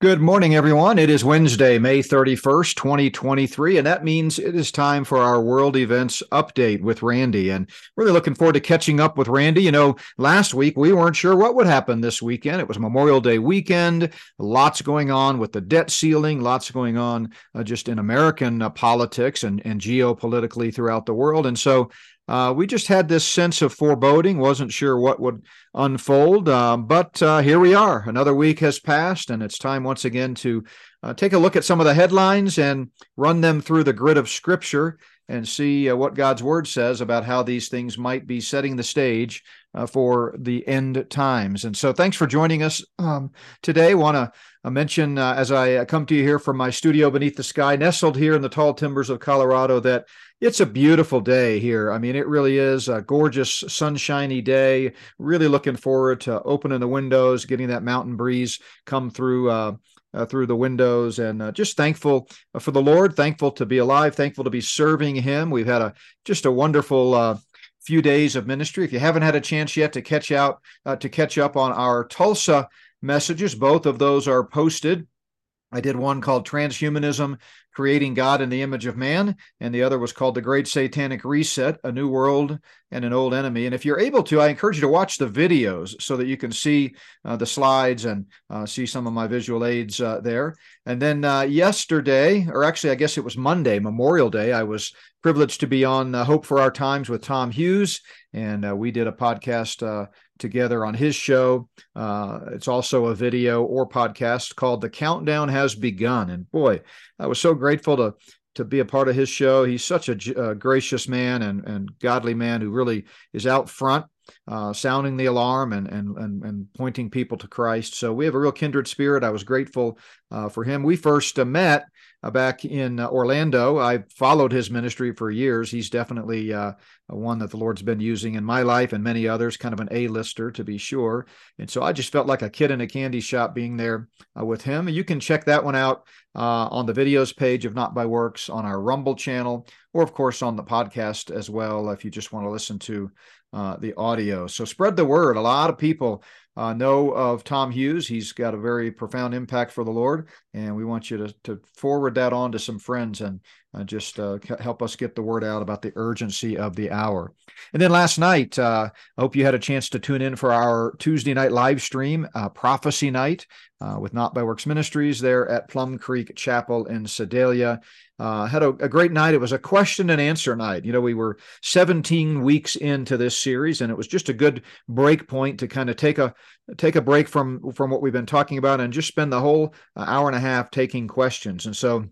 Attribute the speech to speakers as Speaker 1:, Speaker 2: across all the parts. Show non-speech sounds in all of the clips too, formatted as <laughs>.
Speaker 1: Good morning, everyone. It is Wednesday, May 31st, 2023, and that means it is time for our world events update with Randy. And really looking forward to catching up with Randy. You know, last week we weren't sure what would happen this weekend. It was Memorial Day weekend, lots going on with the debt ceiling, lots going on uh, just in American uh, politics and, and geopolitically throughout the world. And so uh, we just had this sense of foreboding, wasn't sure what would unfold. Uh, but uh, here we are. Another week has passed, and it's time once again to uh, take a look at some of the headlines and run them through the grid of Scripture and see uh, what God's Word says about how these things might be setting the stage uh, for the end times. And so, thanks for joining us um, today. Want to mention as I come to you here from my studio beneath the sky, nestled here in the tall timbers of Colorado, that it's a beautiful day here. I mean, it really is a gorgeous, sunshiny day. Really looking forward to opening the windows, getting that mountain breeze come through uh, uh, through the windows, and uh, just thankful for the Lord. Thankful to be alive. Thankful to be serving Him. We've had a just a wonderful uh, few days of ministry. If you haven't had a chance yet to catch out uh, to catch up on our Tulsa messages, both of those are posted. I did one called Transhumanism Creating God in the Image of Man, and the other was called The Great Satanic Reset A New World and an Old Enemy. And if you're able to, I encourage you to watch the videos so that you can see uh, the slides and uh, see some of my visual aids uh, there. And then uh, yesterday, or actually, I guess it was Monday, Memorial Day, I was privileged to be on uh, Hope for Our Times with Tom Hughes, and uh, we did a podcast together on his show. Uh, it's also a video or podcast called The Countdown Has Begun. And boy, I was so grateful to to be a part of his show. He's such a, gracious man and, and godly man who really is out front, uh, sounding the alarm and, and, and and pointing people to Christ. So we have a real kindred spirit. I was grateful uh, for him. We first uh, met back in uh, Orlando. I followed his ministry for years. He's definitely uh, one that the Lord's been using in my life and many others, kind of an A-lister to be sure. And so I just felt like a kid in a candy shop being there uh, with him. You can check that one out uh, on the videos page of Not by Works on our Rumble channel, or of course on the podcast as well if you just want to listen to uh, the audio. So spread the word. A lot of people uh, know of Tom Hughes. He's got a very profound impact for the Lord, and we want you to, to forward that on to some friends and uh, just uh, help us get the word out about the urgency of the hour. And then last night, uh, I hope you had a chance to tune in for our Tuesday night live stream, uh, Prophecy Night, uh, with Not by Works Ministries there at Plum Creek Chapel in Sedalia. Uh, had a, a, great night. It was a question and answer night. You know, we were 17 weeks into this series, and it was just a good break point to kind of take a take a break from from what we've been talking about and just spend the whole uh, hour and a half taking questions. And so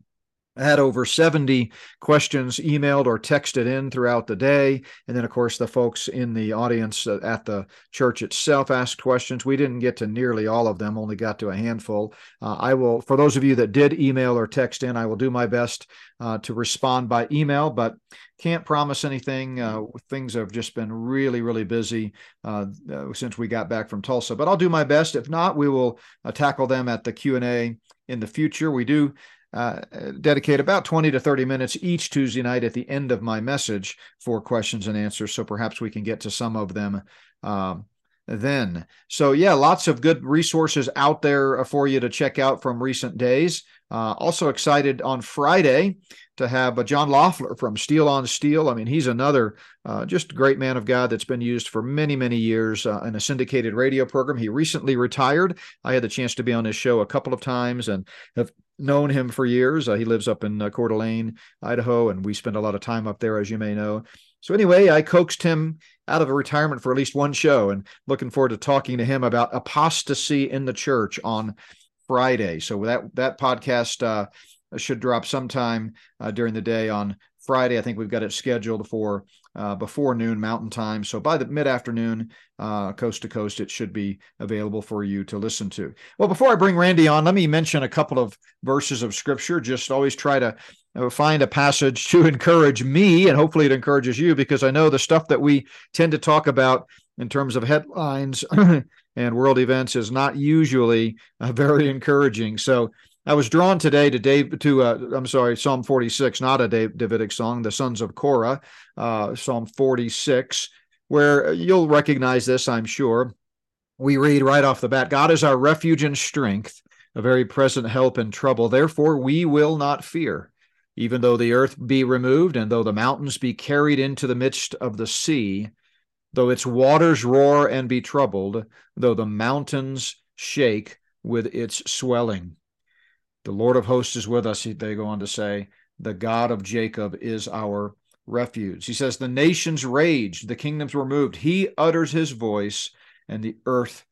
Speaker 1: I had over 70 questions emailed or texted in throughout the day. And then, of course, the folks in the audience at the church itself asked questions. We didn't get to nearly all of them, only got to a handful. Uh, I will, for those of you that did email or text in, I will do my best uh, to respond by email, but can't promise anything. Uh, things have just been really, really busy uh, uh, since we got back from Tulsa, but I'll do my best. If not, we will uh, tackle them at the Q&A in the future. We do uh, dedicate about 20 to 30 minutes each Tuesday night at the end of my message for questions and answers. So perhaps we can get to some of them um, then. So, yeah, lots of good resources out there for you to check out from recent days. Uh, also excited on Friday to have uh, John Loeffler from Steel on Steel. I mean, he's another uh, just great man of God that's been used for many, many years uh, in a syndicated radio program. He recently retired. I had the chance to be on his show a couple of times and have known him for years. Uh, he lives up in uh, Coeur d'Alene, Idaho, and we spend a lot of time up there, as you may know. So anyway, I coaxed him out of retirement for at least one show, and looking forward to talking to him about apostasy in the church on Friday. So that that podcast uh, should drop sometime uh, during the day on Friday. I think we've got it scheduled for uh, before noon Mountain Time. So by the mid afternoon, uh, coast to coast, it should be available for you to listen to. Well, before I bring Randy on, let me mention a couple of verses of scripture. Just always try to uh, find a passage to <laughs> encourage me, and hopefully it encourages you, because I know the stuff that we tend to talk about in terms of headlines <laughs> and world events is not usually uh, very encouraging. So I was drawn today to Dave to uh, I'm sorry Psalm 46, not a Davidic song, the Sons of Korah, uh, Psalm 46, where you'll recognize this, I'm sure. We read right off the bat, God is our refuge and strength, a very present help in trouble. Therefore, we will not fear, even though the earth be removed, and though the mountains be carried into the midst of the sea, though its waters roar and be troubled, though the mountains shake with its swelling. The Lord of hosts is with us, they go on to say. The God of Jacob is our refuge. He says, The nations raged, the kingdoms were moved. He utters his voice, and the earth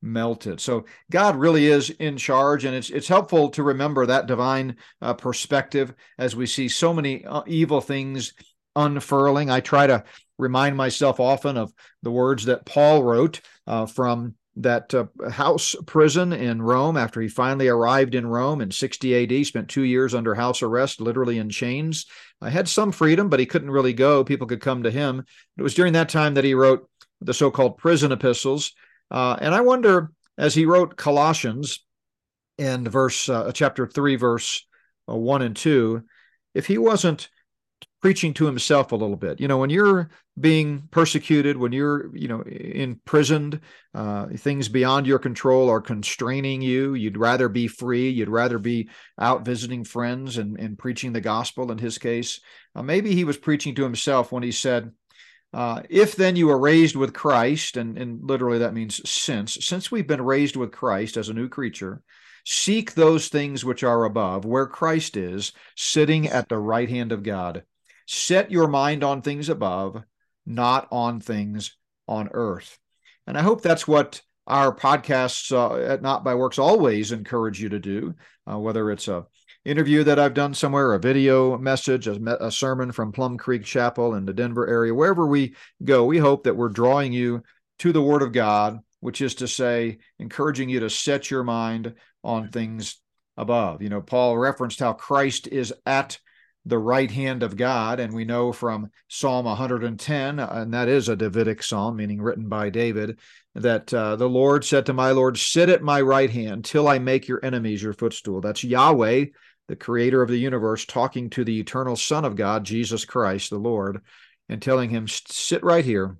Speaker 1: melted. So God really is in charge, and it's it's helpful to remember that divine uh, perspective as we see so many uh, evil things unfurling. I try to remind myself often of the words that Paul wrote uh, from that uh, house prison in Rome after he finally arrived in Rome in 60 AD, spent two years under house arrest, literally in chains. I had some freedom, but he couldn't really go. People could come to him. It was during that time that he wrote the so called prison epistles. Uh, and I wonder, as he wrote Colossians in verse uh, chapter 3, verse uh, 1 and 2, if he wasn't preaching to himself a little bit. You know, when you're being persecuted, when you're, you know, imprisoned, uh, things beyond your control are constraining you. You'd rather be free. You'd rather be out visiting friends and, and preaching the gospel in his case. Uh, maybe he was preaching to himself when he said, uh, if then you were raised with Christ, and, and literally that means since, since we've been raised with Christ as a new creature, seek those things which are above, where Christ is, sitting at the right hand of God. Set your mind on things above, not on things on earth. And I hope that's what our podcasts uh, at Not by Works always encourage you to do, uh, whether it's a interview that I've done somewhere, a video message, a, a, sermon from Plum Creek Chapel in the Denver area, wherever we go, we hope that we're drawing you to the Word of God, which is to say, encouraging you to set your mind on things above. You know, Paul referenced how Christ is at the right hand of God. And we know from Psalm 110, and that is a Davidic psalm, meaning written by David, that uh, the Lord said to my Lord, Sit at my right hand till I make your enemies your footstool. That's Yahweh, the creator of the universe, talking to the eternal Son of God, Jesus Christ, the Lord, and telling him, Sit right here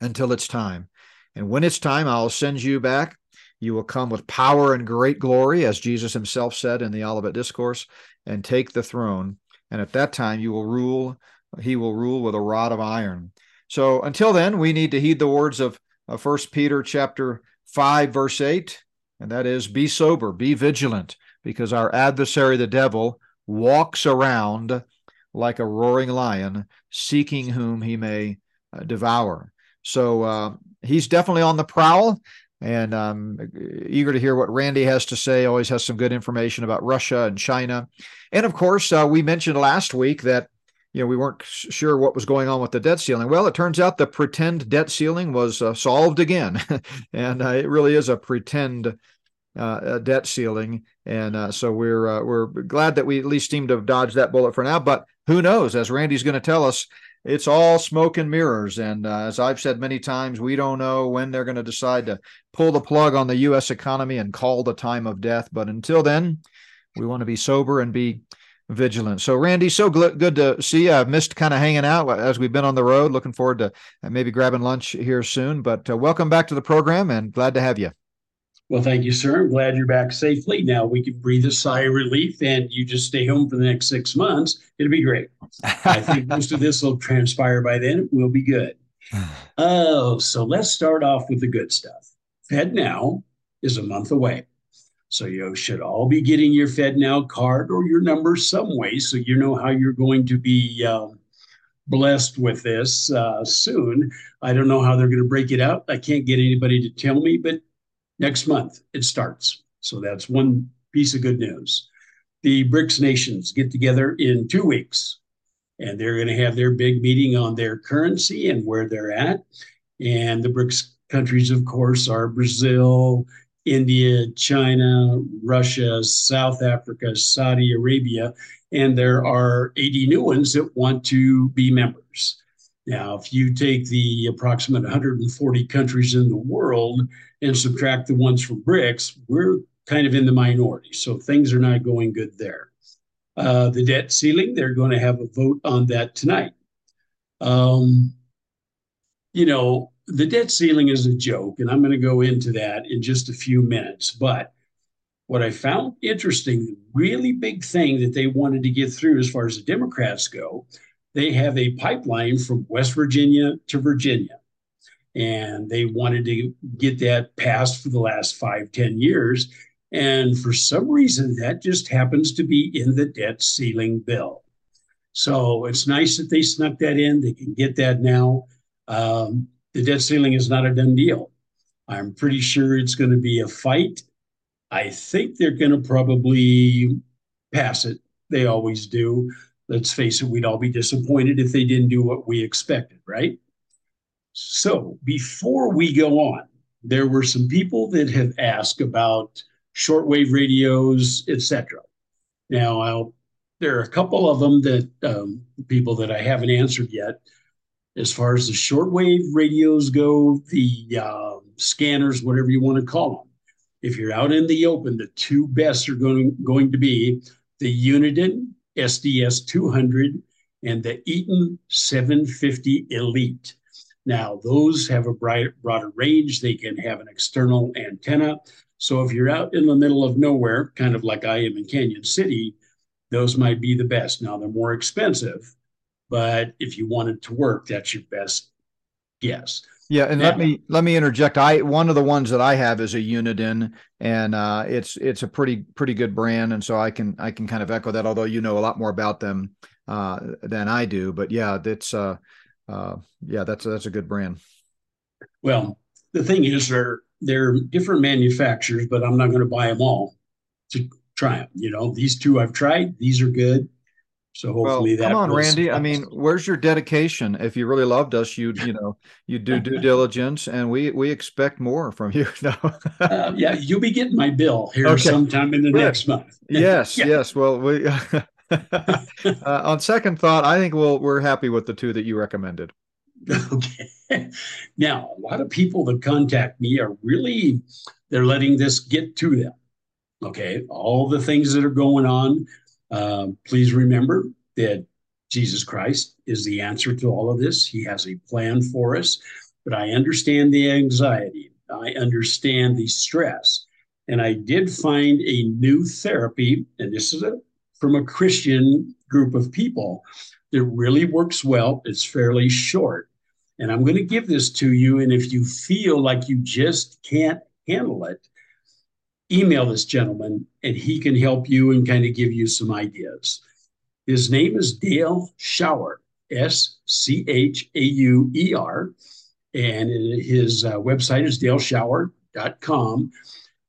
Speaker 1: until it's time. And when it's time, I'll send you back. You will come with power and great glory, as Jesus himself said in the Olivet Discourse, and take the throne and at that time you will rule he will rule with a rod of iron. So until then we need to heed the words of First peter chapter 5 verse 8 and that is be sober be vigilant because our adversary the devil walks around like a roaring lion seeking whom he may uh, devour. So uh, he's definitely on the prowl and I'm eager to hear what Randy has to say. Always has some good information about Russia and China. And of course, uh, we mentioned last week that you know we weren't sure what was going on with the debt ceiling. Well, it turns out the pretend debt ceiling was uh, solved again, <laughs> and uh, it really is a pretend uh, debt ceiling. And uh, so we're uh, we're glad that we at least seem to have dodged that bullet for now. But who knows? As Randy's going to tell us, it's all smoke and mirrors. And uh, as I've said many times, we don't know when they're going to decide to pull the plug on the U.S. economy and call the time of death. But until then, we want to be sober and be vigilant. So, Randy, so gl- good to see you. I've missed kind of hanging out as we've been on the road. Looking forward to uh, maybe grabbing lunch here soon. But uh, welcome back to the program and glad to have you.
Speaker 2: Well, thank you, sir. I'm glad you're back safely. Now we can breathe a sigh of relief and you just stay home for the next six months. It'll be great. I think <laughs> most of this will transpire by then. We'll be good. <sighs> Oh, so let's start off with the good stuff. Fed Now is a month away. So you should all be getting your Fed Now card or your number some way so you know how you're going to be um, blessed with this uh, soon. I don't know how they're going to break it out. I can't get anybody to tell me, but next month it starts. So that's one piece of good news. The BRICS nations get together in two weeks and they're going to have their big meeting on their currency and where they're at. And the BRICS countries, of course, are Brazil, India, China, Russia, South Africa, Saudi Arabia, and there are 80 new ones that want to be members. Now, if you take the approximate 140 countries in the world and subtract the ones from BRICS, we're kind of in the minority. So things are not going good there. Uh, the debt ceiling, they're going to have a vote on that tonight. Um, you know, the debt ceiling is a joke, and I'm going to go into that in just a few minutes. But what I found interesting, the really big thing that they wanted to get through as far as the Democrats go, they have a pipeline from West Virginia to Virginia. And they wanted to get that passed for the last five, ten years. And for some reason, that just happens to be in the debt ceiling bill. So it's nice that they snuck that in. They can get that now. Um, the debt ceiling is not a done deal. I'm pretty sure it's going to be a fight. I think they're going to probably pass it. They always do. Let's face it, we'd all be disappointed if they didn't do what we expected, right? So before we go on, there were some people that have asked about shortwave radios, etc. Now, I'll, there are a couple of them that um, people that I haven't answered yet. As far as the shortwave radios go, the uh, scanners, whatever you want to call them, if you're out in the open, the two best are going, going to be the Uniden SDS 200 and the Eton 750 Elite. Now, those have a broader range. They can have an external antenna. So if you're out in the middle of nowhere, kind of like I am in Cañon City, those might be the best. Now, they're more expensive, but if you want it to work, that's your best guess.
Speaker 1: Yeah, and let me let me interject. I one of the ones that I have is a Uniden, and uh, it's it's a pretty pretty good brand, and so I can I can kind of echo that. Although you know a lot more about them uh, than I do, but yeah, that's uh, uh, yeah, that's that's a good brand.
Speaker 2: Well, the thing is, they're they're different manufacturers, but I'm not going to buy them all to try them. You know, these two I've tried; these are good. So hopefully
Speaker 1: well,
Speaker 2: that.
Speaker 1: Come on, Randy. I mean, <laughs> where's your dedication? If you really loved us, you'd you know you do due diligence, and we we expect more from you. <laughs> No.
Speaker 2: uh, yeah, you'll be getting my bill here okay. sometime in the Good. next month. <laughs>
Speaker 1: yes, yeah. yes. Well, we. uh, on second thought, I think we'll we're happy with the two that you recommended.
Speaker 2: Okay. Now, a lot of people that contact me are really they're letting this get to them. Okay, all the things that are going on um, please remember that Jesus Christ is the answer to all of this. He has a plan for us. But I understand the anxiety, I understand the stress. And I did find a new therapy, and this is a, from a Christian group of people that really works well. It's fairly short. And I'm going to give this to you. And if you feel like you just can't handle it, email this gentleman and he can help you and kind of give you some ideas. His name is Dale Schauer, S C H A U E R, and his uh, website is daleschauer.com.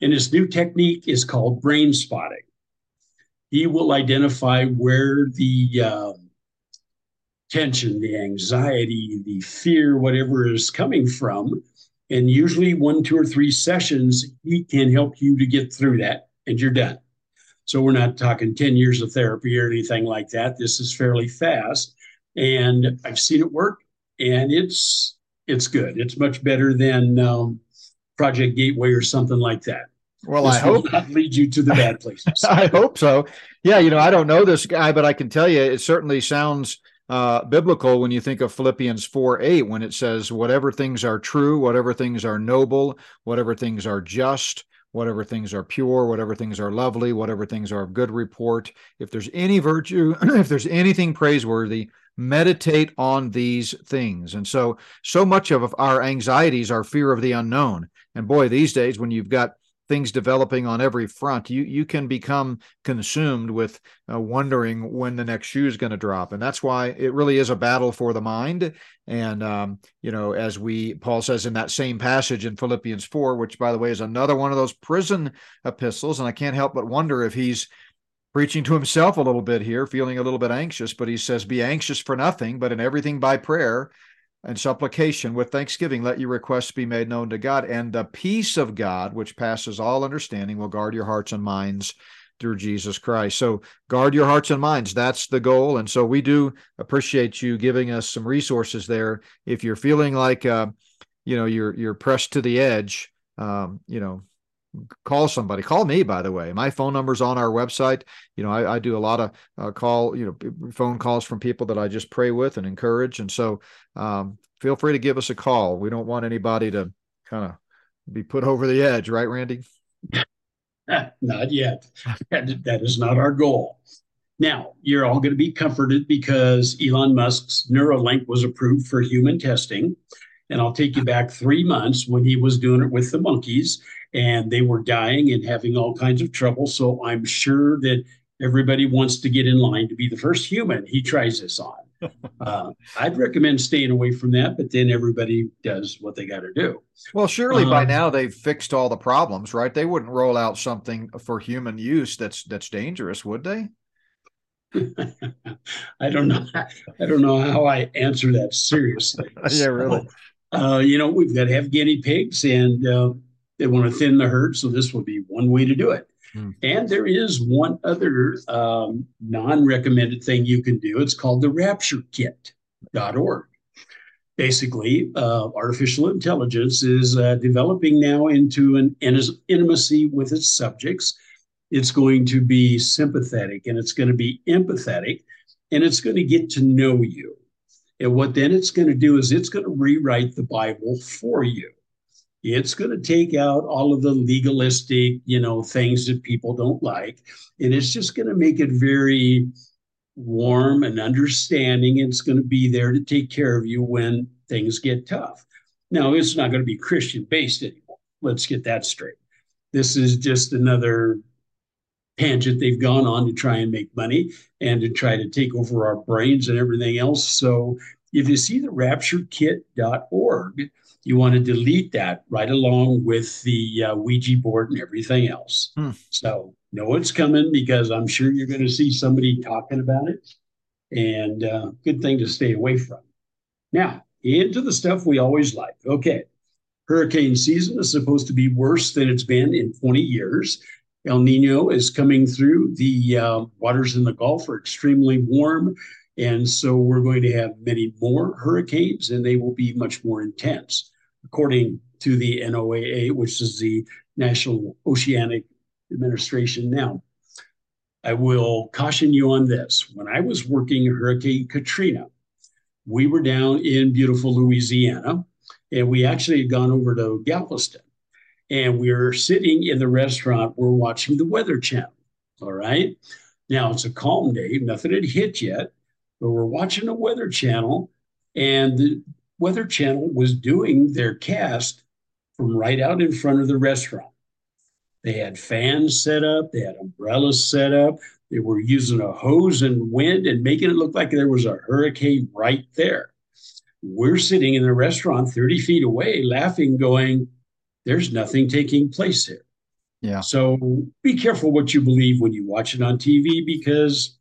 Speaker 2: And his new technique is called brain spotting. He will identify where the uh, tension, the anxiety, the fear, whatever is coming from, and usually, one, two, or three sessions, he can help you to get through that and you're done. So, we're not talking 10 years of therapy or anything like that. This is fairly fast. And I've seen it work and it's it's good. It's much better than um, Project Gateway or something like that.
Speaker 1: Well, this I hope
Speaker 2: not lead you to the bad <laughs> places.
Speaker 1: I hope so. Yeah, you know, I don't know this guy, but I can tell you, it certainly sounds uh, biblical when you think of Philippians 4 8, when it says, whatever things are true, whatever things are noble, whatever things are just, whatever things are pure, whatever things are lovely, whatever things are of good report, if there's any virtue, <clears throat> if there's anything praiseworthy, meditate on these things. And so, so much of our anxieties are fear of the unknown. And boy, these days, when you've got things developing on every front, you you can become consumed with uh, wondering when the next shoe is going to drop, and that's why it really is a battle for the mind. And um, you know, as we Paul says in that same passage in Philippians four, which by the way is another one of those prison epistles, and I can't help but wonder if he's preaching to himself a little bit here, feeling a little bit anxious, but he says, Be anxious for nothing, but in everything by prayer and supplication with thanksgiving let your requests be made known to God and the peace of God which passes all understanding will guard your hearts and minds through Jesus Christ. So guard your hearts and minds. That's the goal. And so we do appreciate you giving us some resources there. If you're feeling like uh, you know you're you're pressed to the edge um, you know call somebody. Call me by the way. My phone number's on our website. You know i, I do a lot of uh, call you know phone calls from people that i just pray with and encourage. And so um, feel free to give us a call. We don't want anybody to kind of be put over the edge. Right randy? <laughs>
Speaker 2: Not yet. That, that is not our goal. Now, you're all going to be comforted because Elon Musk's Neuralink was approved for human testing. And I'll take you back three months when he was doing it with the monkeys and they were dying and having all kinds of trouble. So I'm sure that everybody wants to get in line to be the first human he tries this on. <laughs> Uh, I'd recommend staying away from that, but then everybody does what they got to do.
Speaker 1: Well, surely um, by now they've fixed all the problems, right? They wouldn't roll out something for human use that's that's dangerous, would they? <laughs>
Speaker 2: I don't know. I don't know how I answer that seriously. <laughs>
Speaker 1: yeah, really.
Speaker 2: So, uh, you know, we've got to have guinea pigs, and uh, they want to thin the herd, so this will be one way to do it. Hmm. And there is one other um, non-recommended thing you can do. It's called the RaptureKit.org. Basically, uh, artificial intelligence is uh, developing now into an intimacy with its subjects it's going to be sympathetic and it's going to be empathetic and it's going to get to know you. And what then it's going to do is it's going to rewrite the Bible for you. It's going to take out all of the legalistic, you know, things that people don't like. And it's just going to make it very warm and understanding. And it's going to be there to take care of you when things get tough. Now, it's not going to be Christian based anymore. Let's get that straight. This is just another tangent they've gone on to try and make money and to try to take over our brains and everything else. So if you see the rapturekit.org, you want to delete that right along with the uh, Ouija board and everything else. Hmm. So know it's coming because I'm sure you're going to see somebody talking about it. And uh, good thing to stay away from. Now, into the stuff we always like. Okay. Hurricane season is supposed to be worse than it's been in 20 years. El Nino is coming through. The uh, waters in the Gulf are extremely warm. And so we're going to have many more hurricanes, and they will be much more intense, according to the NOAA, which is the National Oceanic Administration. Now, I will caution you on this. When I was working Hurricane Katrina, we were down in beautiful Louisiana, and we actually had gone over to Galveston and we're sitting in the restaurant. We're watching the Weather Channel. All right. Now it's a calm day, nothing had hit yet, but we're watching the Weather Channel, and the Weather Channel was doing their cast from right out in front of the restaurant. They had fans set up, they had umbrellas set up, they were using a hose and wind and making it look like there was a hurricane right there. We're sitting in the restaurant 30 feet away, laughing, going, there's nothing taking place here.
Speaker 1: Yeah.
Speaker 2: So be careful what you believe when you watch it on TV because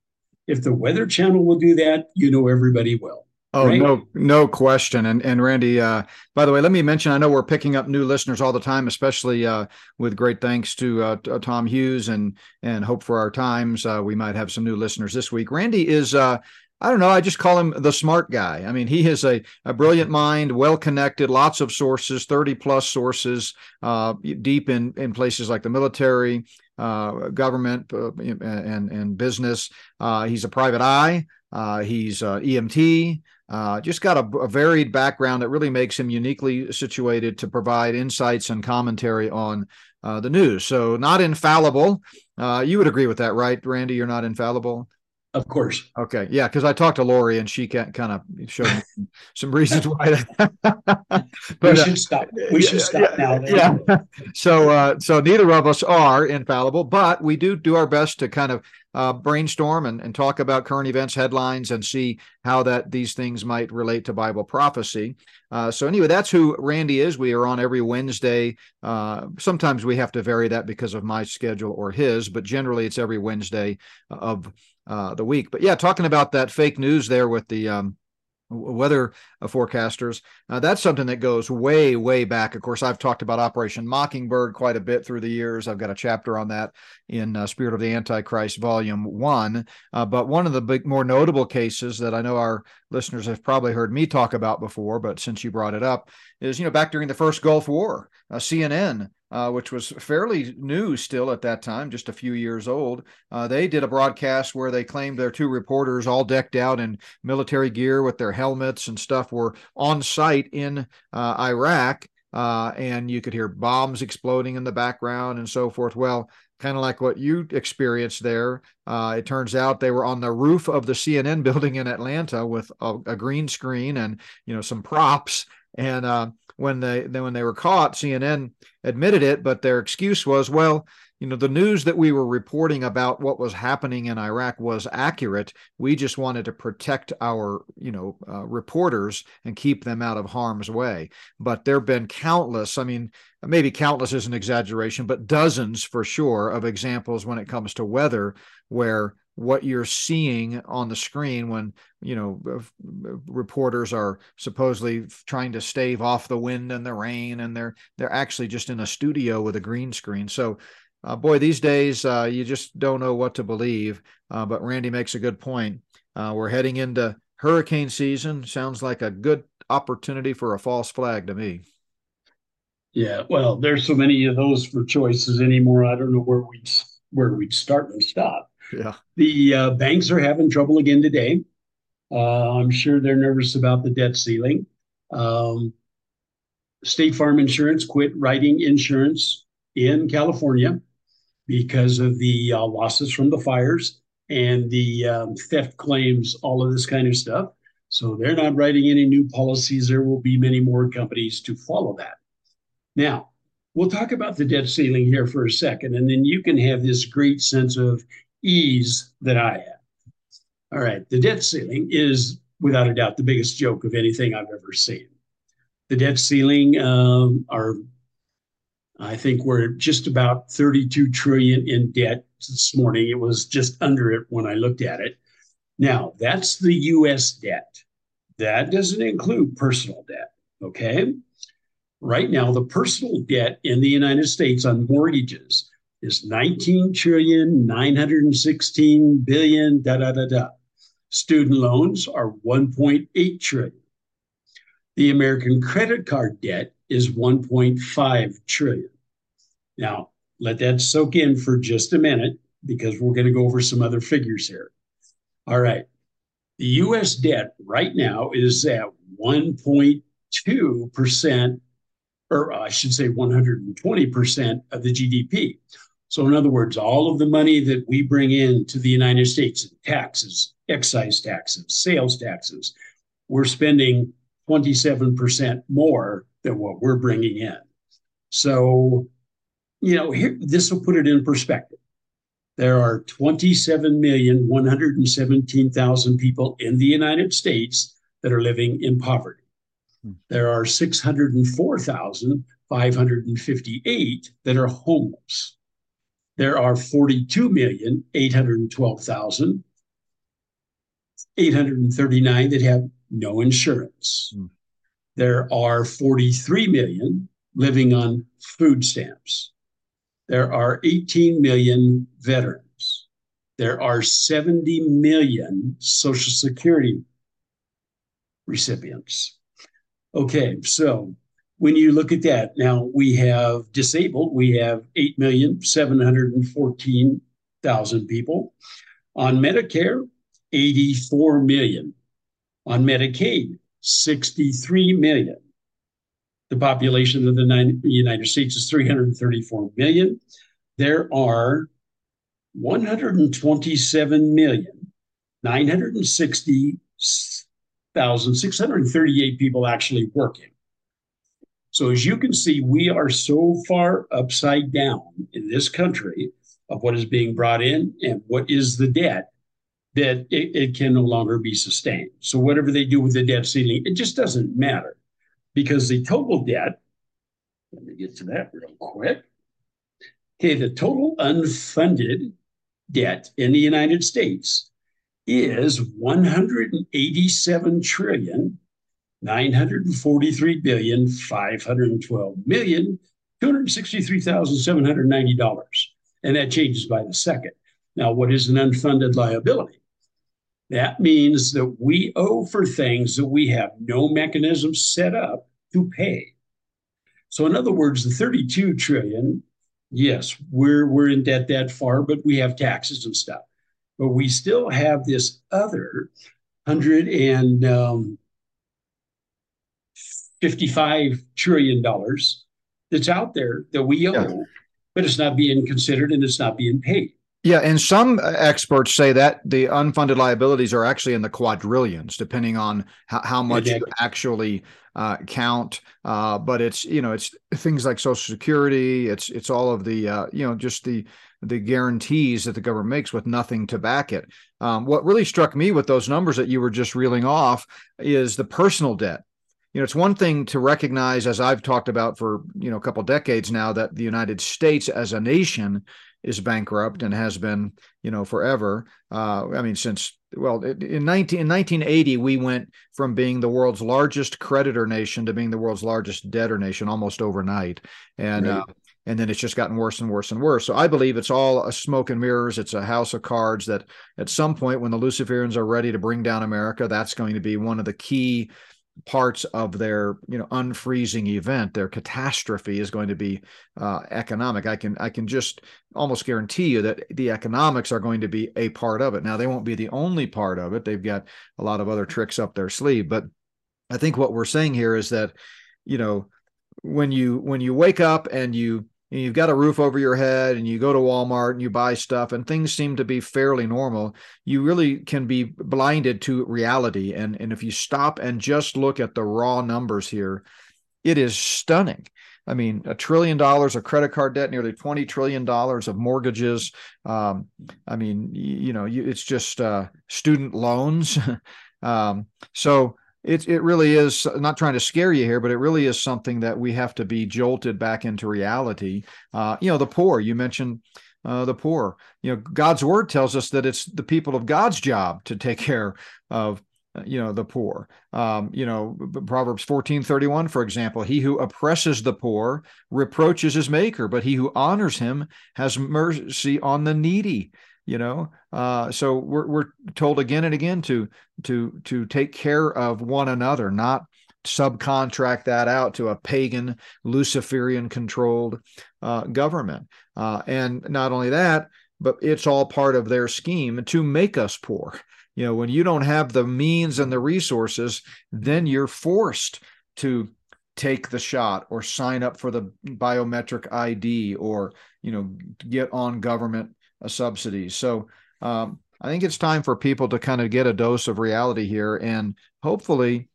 Speaker 2: if the Weather Channel will do that, you know everybody will.
Speaker 1: Oh right? no, no question. And and Randy, uh, by the way, let me mention. I know we're picking up new listeners all the time, especially uh, with great thanks to uh, Tom Hughes and and Hope for Our Times. Uh, we might have some new listeners this week. Randy is uh, I don't know. I just call him the smart guy. I mean, he has a, a brilliant mind, well connected, lots of sources, 30 plus sources, uh, deep in, in places like the military, uh, government, uh, and, and business. Uh, he's a private eye. Uh, he's uh, EMT. just got a, a, varied background that really makes him uniquely situated to provide insights and commentary on the news. So, not infallible. you would agree with that, right, Randy? You're not infallible.
Speaker 2: Of course.
Speaker 1: Okay. Yeah. Because I talked to Lori and she can't kind of showed me some reasons why. <laughs> <laughs> but,
Speaker 2: we should uh, stop. We should stop
Speaker 1: yeah, now. Yeah. <laughs> so, uh, so neither of us are infallible, but we do do our best to kind of uh, brainstorm and, and talk about current events headlines and see how that these things might relate to Bible prophecy. Uh, so anyway, that's who Randy is. We are on every Wednesday. Uh, sometimes we have to vary that because of my schedule or his, but generally it's every Wednesday of uh, the week. But yeah, talking about that fake news there with the um, weather forecasters. Uh, that's something that goes way, way back. Of course, I've talked about Operation Mockingbird quite a bit through the years. I've got a chapter on that in uh, Spirit of the Antichrist, Volume One. Uh, but one of the big, more notable cases that I know our listeners have probably heard me talk about before, but since you brought it up, is you know back during the first Gulf War, uh, CNN uh, which was fairly new still at that time, just a few years old. Uh, they did a broadcast where they claimed their two reporters, all decked out in military gear with their helmets and stuff, were on site in uh, Iraq. Uh, and you could hear bombs exploding in the background and so forth. Well, kind of like what you experienced there. Uh, it turns out they were on the roof of the CNN building in Atlanta with a, a green screen and you know some props. And uh, when they then when they were caught, CNN admitted it, but their excuse was, well, you know, the news that we were reporting about what was happening in Iraq was accurate. We just wanted to protect our, you know, uh, reporters and keep them out of harm's way. But there have been countless, I mean, maybe countless is an exaggeration, but dozens for sure of examples when it comes to weather where what you're seeing on the screen when you know reporters are supposedly trying to stave off the wind and the rain and they're they're actually just in a studio with a green screen so uh, boy, these days uh, you just don't know what to believe. Uh, but Randy makes a good point. Uh, we're heading into hurricane season. Sounds like a good opportunity for a false flag to me.
Speaker 2: Yeah, well, there's so many of those for choices anymore. I don't know where we'd where we'd start and stop.
Speaker 1: Yeah,
Speaker 2: the uh, banks are having trouble again today. Uh, I'm sure they're nervous about the debt ceiling. Um, State Farm Insurance quit writing insurance in California because of the uh, losses from the fires and the um, theft claims, all of this kind of stuff. So they're not writing any new policies. There will be many more companies to follow that. Now, we'll talk about the debt ceiling here for a second, and then you can have this great sense of ease that I have. All right, the debt ceiling is without a doubt the biggest joke of anything I've ever seen. The debt ceiling, um, our I think we're just about 32 trillion in debt this morning. It was just under it when I looked at it. Now, that's the US debt. That doesn't include personal debt, okay? Right now, the personal debt in the United States on mortgages is 19 trillion 916 billion da da da da. Student loans are 1.8 trillion. The American credit card debt is 1.5 trillion. Now, let that soak in for just a minute because we're going to go over some other figures here. All right. The US debt right now is at 1.2%, or I should say 120% of the GDP. So, in other words, all of the money that we bring in to the United States in taxes, excise taxes, sales taxes, we're spending 27% more than what we're bringing in. So, you know, here, this will put it in perspective. There are 27,117,000 people in the United States that are living in poverty. Hmm. There are 604,558 that are homeless. There are 42,812,839 that have no insurance. Hmm. There are 43 million living on food stamps. There are 18 million veterans. There are 70 million Social Security recipients. Okay, so when you look at that, now we have disabled, we have 8,714,000 people. On Medicare, 84 million. On Medicaid, 63 million. The population of the United States is 334 million. There are 127 million 960,638 people actually working. So as you can see, we are so far upside down in this country of what is being brought in and what is the debt that it, it can no longer be sustained. So whatever they do with the debt ceiling, it just doesn't matter because the total debt, let me get to that real quick. Okay, the total unfunded debt in the United States is 187 trillion 943 billion 512 million 263,790 dollars and that changes by the second now what is an unfunded liability that means that we owe for things that we have no mechanism set up to pay. So, in other words, the 32 trillion, yes, we're we're in debt that far, but we have taxes and stuff. But we still have this other hundred and um, fifty-five trillion dollars that's out there that we owe. Yeah. but it's not being considered and it's not being paid.
Speaker 1: Yeah, and some experts say that the unfunded liabilities are actually in the quadrillions, depending on how, how much you actually uh, count. Uh, but it's you know it's things like Social Security. It's it's all of the uh, you know just the the guarantees that the government makes with nothing to back it. Um, what really struck me with those numbers that you were just reeling off is the personal debt you know it's one thing to recognize as i've talked about for you know a couple decades now that the united states as a nation is bankrupt and has been, you know, forever. Uh, I mean, since well, in 19 in 1980, we went from being the world's largest creditor nation to being the world's largest debtor nation almost overnight, and right. uh, and then it's just gotten worse and worse and worse. So I believe it's all a smoke and mirrors. It's a house of cards that at some point, when the Luciferians are ready to bring down America, that's going to be one of the key parts of their you know unfreezing event their catastrophe is going to be uh, economic. I can i can just almost guarantee you that the economics are going to be a part of it. Now they won't be the only part of it. They've got a lot of other tricks up their sleeve but i think what we're saying here is that you know when you when you wake up and you and you've got a roof over your head and you go to Walmart and you buy stuff and things seem to be fairly normal, you really can be blinded to reality. And, and if you stop and just look at the raw numbers here, it is stunning. I mean, a trillion dollars of credit card debt, nearly $20 trillion of mortgages. Um, I mean, you, you know, you, it's just uh, student loans. <laughs> um, so it it really is not trying to scare you here, but it really is something that we have to be jolted back into reality. Uh, you know, the poor. You mentioned uh, the poor. You know, God's word tells us that it's the people of God's job to take <laughs> care of uh, you know the poor um, you know proverbs 14 31 for example he who oppresses the poor reproaches his maker but he who honors him has mercy on the needy you know? Uh, so we're, we're told again and again to to to take care of one another not subcontract that out to a pagan luciferian controlled uh, government. Uh, and not only that but it's all part of their scheme to make us poor. You know when you don't have the means and the resources then you're forced to take the shot or sign up for the biometric id or you know get on government subsidies. So um, I think it's time for people to kind of get a dose of reality here and hopefully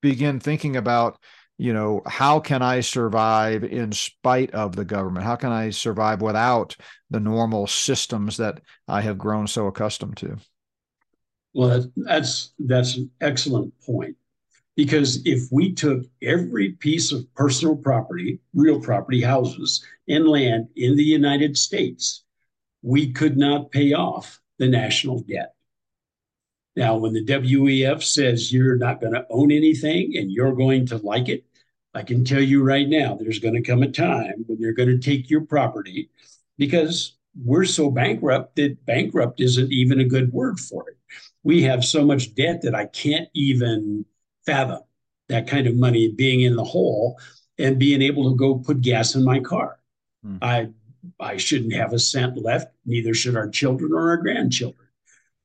Speaker 1: begin thinking about you know how can i survive in spite of the government? How can i survive without the normal systems that i have grown so accustomed to?
Speaker 2: Well that's that's an excellent point. Because if we took every piece of personal property real property houses and land in the united states we could not pay off the national debt. Now, when the WEF says you're not going to own anything and you're going to like it, I can tell you right now, there's going to come a time when they're going to take your property because we're so bankrupt that bankrupt isn't even a good word for it. We have so much debt that I can't even fathom that kind of money being in the hole and being able to go put gas in my car. Hmm. I I shouldn't have a cent left, neither should our children or our grandchildren.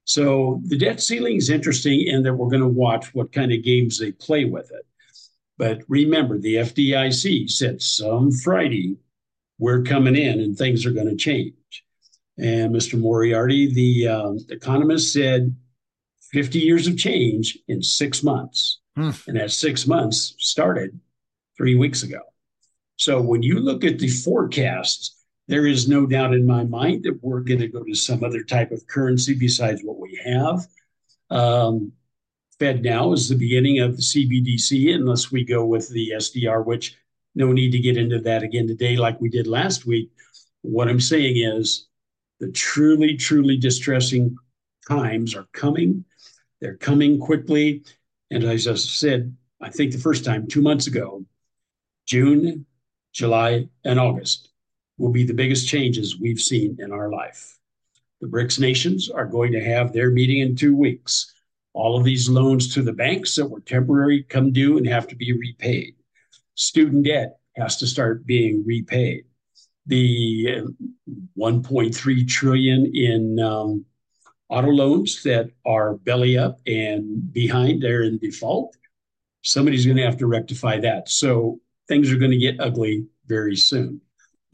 Speaker 2: So the debt ceiling is interesting in that we're going to watch what kind of games they play with it. But remember, the FDIC said some Friday we're coming in and things are going to change. And Mr. Moriarty, the um, economist, said 50 years of change in six months. Hmm. And that six months started three weeks ago. So when you look at the forecasts there is no doubt in my mind that we're going to go to some other type of currency besides what we have. Um, Fed now is the beginning of the CBDC, unless we go with the SDR, which no need to get into that again today like we did last week. What I'm saying is the truly, truly distressing times are coming. They're coming quickly. And as I said, I think the first time, two months ago, June, July, and August will be the biggest changes we've seen in our life. The BRICS nations are going to have their meeting in two weeks. All of these loans to the banks that were temporary come due and have to be repaid. Student debt has to start being repaid. The 1.3 trillion in um, auto loans that are belly up and behind, they're in default. Somebody's going to have to rectify that. So things are going to get ugly very soon.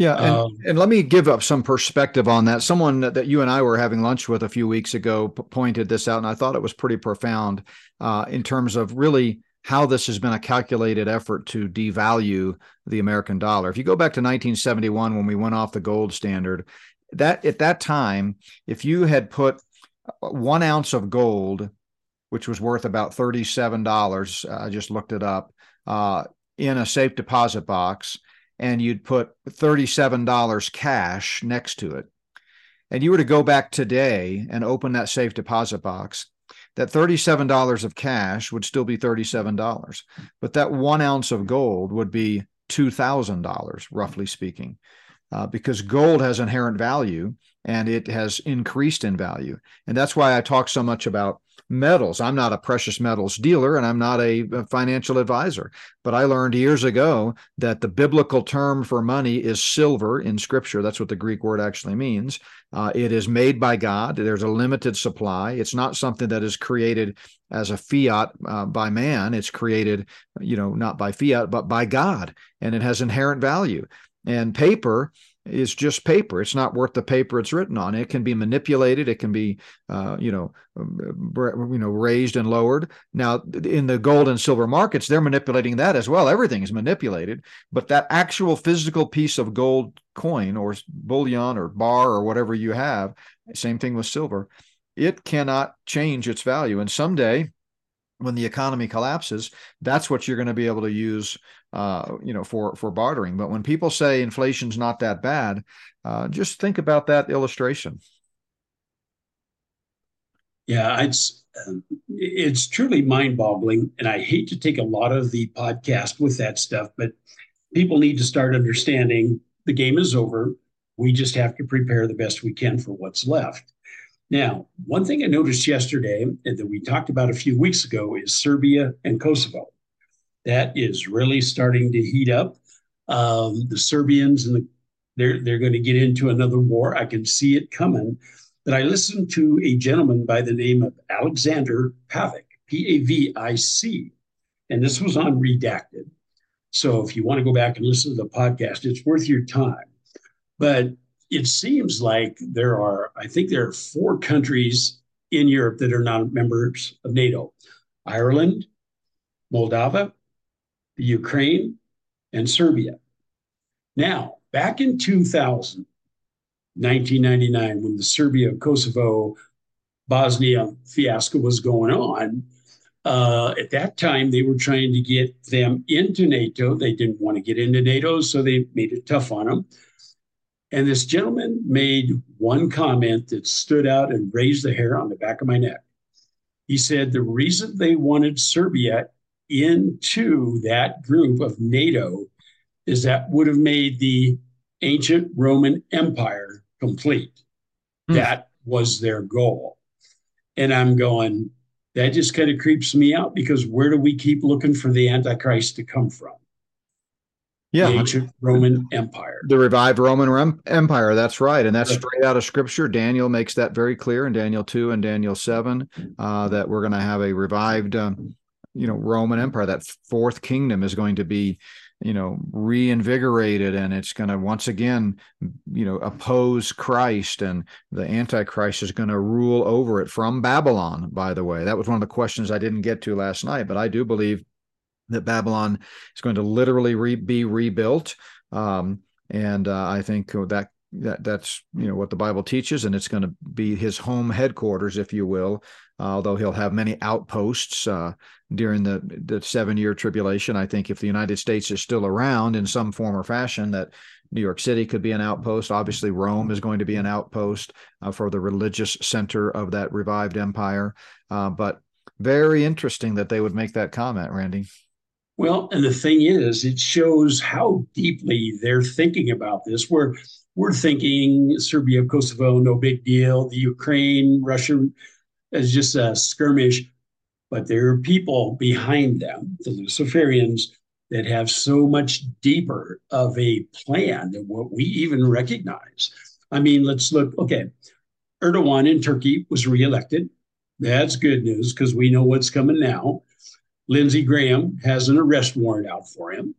Speaker 1: Yeah, and, um, and let me give up some perspective on that. Someone that you and I were having lunch with a few weeks ago pointed this out, and I thought it was pretty profound uh, in terms of really how this has been a calculated effort to devalue the American dollar. If you go back to 1971 when we went off the gold standard, that at that time, if you had put one ounce of gold, which was worth about $37, I just looked it up, uh, in a safe deposit box, and you'd put $37 cash next to it, and you were to go back today and open that safe deposit box, that $37 of cash would still be $37, but that one ounce of gold would be $2,000, roughly speaking, uh, because gold has inherent value and it has increased in value. And that's why I talk so much about metals. I'm not a precious metals dealer and I'm not a, financial advisor, but I learned years ago that the biblical term for money is silver in scripture. That's what the Greek word actually means. Uh, it is made by God. There's a limited supply. It's not something that is created as a fiat uh, by man. It's created, you know, not by fiat, but by God, and it has inherent value. And paper is just paper. It's not worth the paper it's written on. It can be manipulated. It can be, uh, you know, you know, raised and lowered. Now, in the gold and silver markets, they're manipulating that as well. Everything is manipulated, but that actual physical piece of gold coin or bullion or bar or whatever you have, same thing with silver, it cannot change its value. And someday, when the economy collapses, that's what you're going to be able to use uh, you know, for for bartering. But when people say inflation's not that bad, uh, just think about that illustration.
Speaker 2: Yeah, it's um, it's truly mind-boggling, and I hate to take a lot of the podcast with that stuff, but people need to start understanding the game is over. We just have to prepare the best we can for what's left. Now, one thing I noticed yesterday and that we talked about a few weeks ago is Serbia and Kosovo that is really starting to heat up. Um, the Serbians and the, they're they're going to get into another war. I can see it coming. But I listened to a gentleman by the name of Alexander Pavic, P A V I C, and this was on Redacted. So if you want to go back and listen to the podcast, it's worth your time. But it seems like there are, I think there are four countries in Europe that are not members of NATO Ireland, Moldova, the Ukraine, and Serbia. Now, back in 2000, 1999, when the Serbia Kosovo Bosnia fiasco was going on, uh, at that time they were trying to get them into NATO. They didn't want to get into NATO, so they made it tough on them. And this gentleman made one comment that stood out and raised the hair on the back of my neck. He said the reason they wanted Serbia into that group of NATO is that would have made the ancient Roman Empire complete. Mm. That was their goal. And I'm going, that just kind of creeps me out because where do we keep looking for the Antichrist to come from?
Speaker 1: Yeah,
Speaker 2: the ancient Roman Empire,
Speaker 1: the revived Roman Empire. That's right, and that's straight out of Scripture. Daniel makes that very clear in Daniel two and Daniel seven uh, that we're going to have a revived um, you know roman empire that fourth kingdom is going to be you know reinvigorated and it's going to once again you know oppose christ and the antichrist is going to rule over it from babylon by the way that was one of the questions i didn't get to last night but i do believe that babylon is going to literally re- be rebuilt um, and uh, i think that that that's you know what the bible teaches and it's going to be his home headquarters if you will although he'll have many outposts uh, during the, the seven year tribulation. I think if the United States is still around in some form or fashion, that New York City could be an outpost. Obviously, Rome is going to be an outpost uh, for the religious center of that revived empire. Uh, but very interesting that they would make that comment, Randy.
Speaker 2: Well, and the thing is, it shows how deeply they're thinking about this. We're we're thinking Serbia, Kosovo, no big deal. The Ukraine, Russia, is just a skirmish, but there are people behind them, the Luciferians, that have so much deeper of a plan than what we even recognize. I mean, let's look. Okay, Erdogan in Turkey was reelected. That's good news because we know what's coming now. Lindsey Graham has an arrest warrant out for him.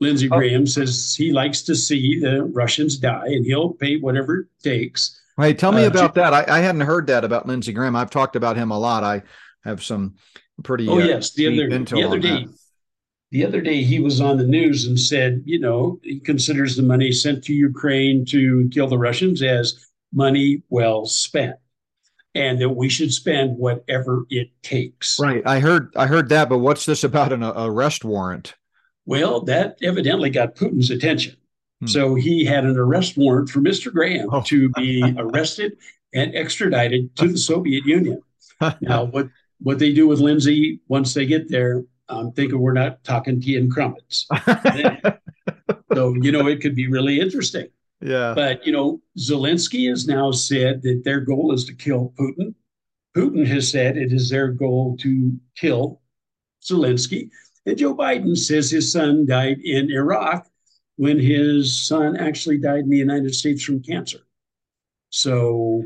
Speaker 2: Lindsey oh. Graham says he likes to see the Russians die and he'll pay whatever it takes.
Speaker 1: Hey, tell me uh, about that. I, I, hadn't heard that about Lindsey Graham. I've talked about him a lot. I have some pretty.
Speaker 2: Oh uh, yes, the other the other day, that. the other day he was on the news and said, you know, he considers the money sent to Ukraine to kill the Russians as money well spent and that we should spend whatever it takes.
Speaker 1: Right. I heard I heard that, but what's this about an arrest warrant?
Speaker 2: Well, that evidently got Putin's attention. Hmm. So he had an arrest warrant for Mr. Graham oh. to be <laughs> arrested and extradited to the Soviet Union. <laughs> now, what what they do with Lindsey once they get there, I'm thinking we're not talking tea and crumpets. <laughs> so you know, it could be really interesting.
Speaker 1: Yeah.
Speaker 2: But, you know, Zelensky has now said that their goal is to kill Putin. Putin has said it is their goal to kill Zelensky. And Joe Biden says his son died in Iraq when his son actually died in the United States from cancer. So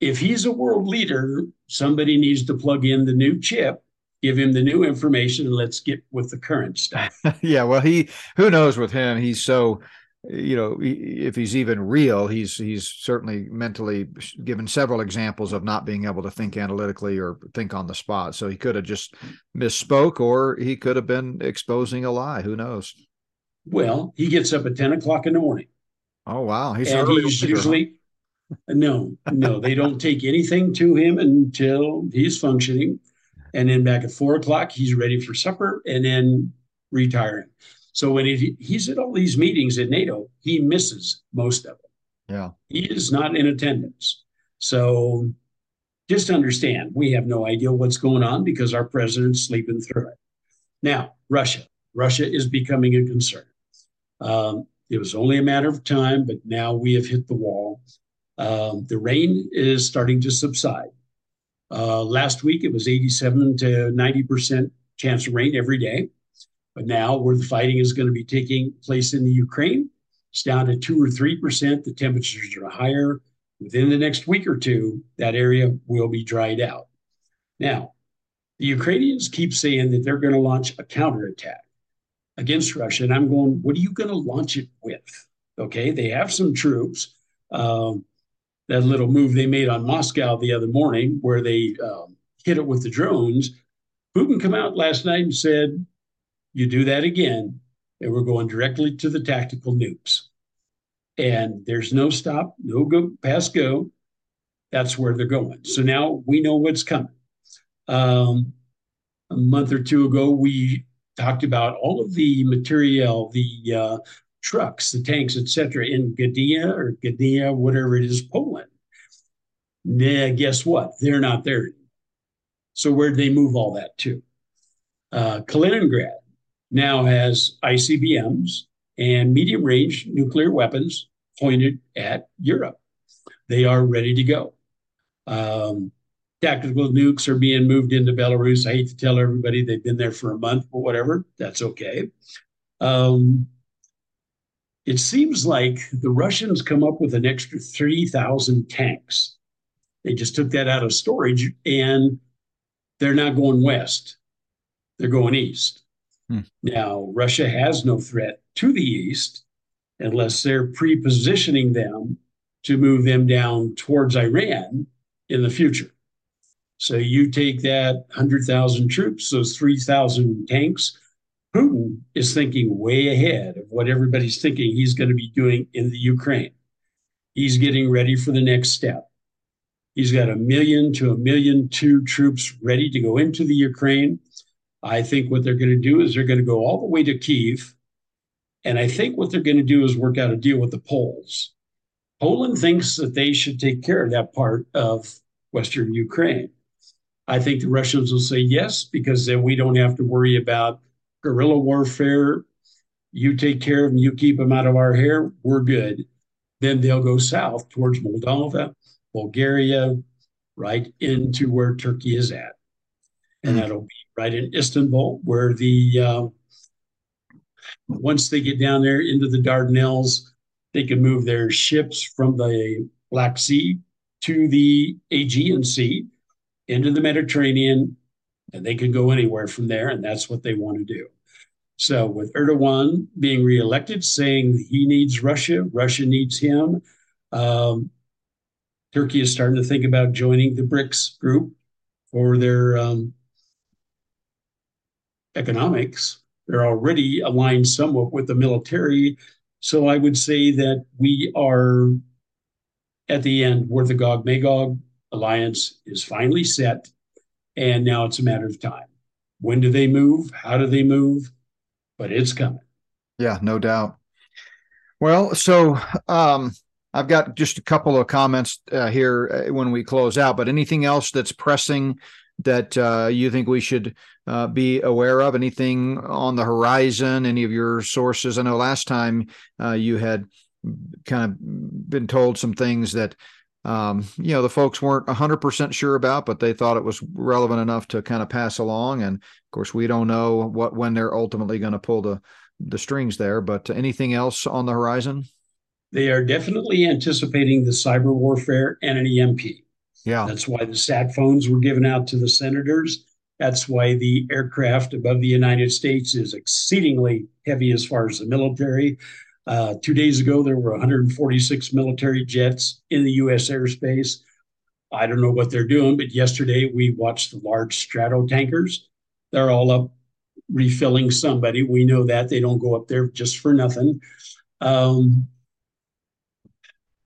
Speaker 2: if he's a world leader, somebody needs to plug in the new chip, give him the new information, and let's get with the current stuff. <laughs>
Speaker 1: yeah, well, he who knows with him, he's so you know if he's even real he's he's certainly mentally given several examples of not being able to think analytically or think on the spot. So he could have just misspoke or he could have been exposing a lie. Who knows?
Speaker 2: Well he gets up at 10 o'clock in the morning.
Speaker 1: Oh wow.
Speaker 2: He's, and he's usually no no they don't take anything to him until he's functioning. And then back at four o'clock he's ready for supper and then retiring so when he, he's at all these meetings at NATO, he misses most of them.
Speaker 1: Yeah.
Speaker 2: He is not in attendance. So just understand, we have no idea what's going on because our president's sleeping through it. Now, Russia. Russia is becoming a concern. Um, it was only a matter of time, but now we have hit the wall. Um, the rain is starting to subside. Uh, last week, it was 87 to 90% chance of rain every day. But now, where the fighting is going to be taking place in the Ukraine, it's down to two or three percent. The temperatures are higher. Within the next week or two, that area will be dried out. Now, the Ukrainians keep saying that they're going to launch a counterattack against Russia. And I'm going, what are you going to launch it with? Okay, they have some troops. Um, that little move they made on Moscow the other morning, where they um, hit it with the drones. Putin come out last night and said, you do that again, and we're going directly to the tactical nukes. And there's no stop, no go pass go. That's where they're going. So now we know what's coming. Um, a month or two ago, we talked about all of the material, the uh, trucks, the tanks, etc., in Gdynia or Gdynia, whatever it is, Poland. Yeah, guess what? They're not there. So where'd they move all that to? Uh, Kaliningrad now has ICBMs and medium range nuclear weapons pointed at Europe. They are ready to go. Um, tactical nukes are being moved into Belarus. I hate to tell everybody they've been there for a month, but whatever, that's okay. Um, it seems like the Russians come up with an extra 3,000 tanks. They just took that out of storage and they're not going west, they're going east. Hmm. Now, Russia has no threat to the east unless they're pre positioning them to move them down towards Iran in the future. So you take that 100,000 troops, those 3,000 tanks. Putin is thinking way ahead of what everybody's thinking he's going to be doing in the Ukraine. He's getting ready for the next step. He's got a million to a million two troops ready to go into the Ukraine. I think what they're going to do is they're going to go all the way to Kiev. And I think what they're going to do is work out a deal with the Poles. Poland thinks that they should take care of that part of Western Ukraine. I think the Russians will say yes, because then we don't have to worry about guerrilla warfare. You take care of them, you keep them out of our hair, we're good. Then they'll go south towards Moldova, Bulgaria, right into where Turkey is at. And mm. that'll be right in Istanbul, where the uh, once they get down there into the Dardanelles, they can move their ships from the Black Sea to the Aegean Sea into the Mediterranean, and they can go anywhere from there, and that's what they want to do. So, with Erdogan being reelected, saying he needs Russia, Russia needs him, um, Turkey is starting to think about joining the BRICS group for their um, economics. They're already aligned somewhat with the military. So, I would say that we are at the end where the Gog Magog alliance is finally set. And now it's a matter of time. When do they move? How do they move? But it's coming.
Speaker 1: Yeah, no doubt. Well, so um, I've got just a couple of comments uh, here uh, when we close out, but anything else that's pressing that uh, you think we should uh, be aware of? Anything on the horizon? Any of your sources? I know last time uh, you had kind of been told some things that um, you know the folks weren't 100% sure about but they thought it was relevant enough to kind of pass along and of course we don't know what when they're ultimately going to pull the the strings there but anything else on the horizon
Speaker 2: they are definitely anticipating the cyber warfare and an emp
Speaker 1: yeah
Speaker 2: that's why the sat phones were given out to the senators that's why the aircraft above the united states is exceedingly heavy as far as the military uh, two days ago, there were 146 military jets in the U.S. airspace. I don't know what they're doing, but yesterday we watched the large strato tankers. They're all up refilling somebody. We know that they don't go up there just for nothing. Um,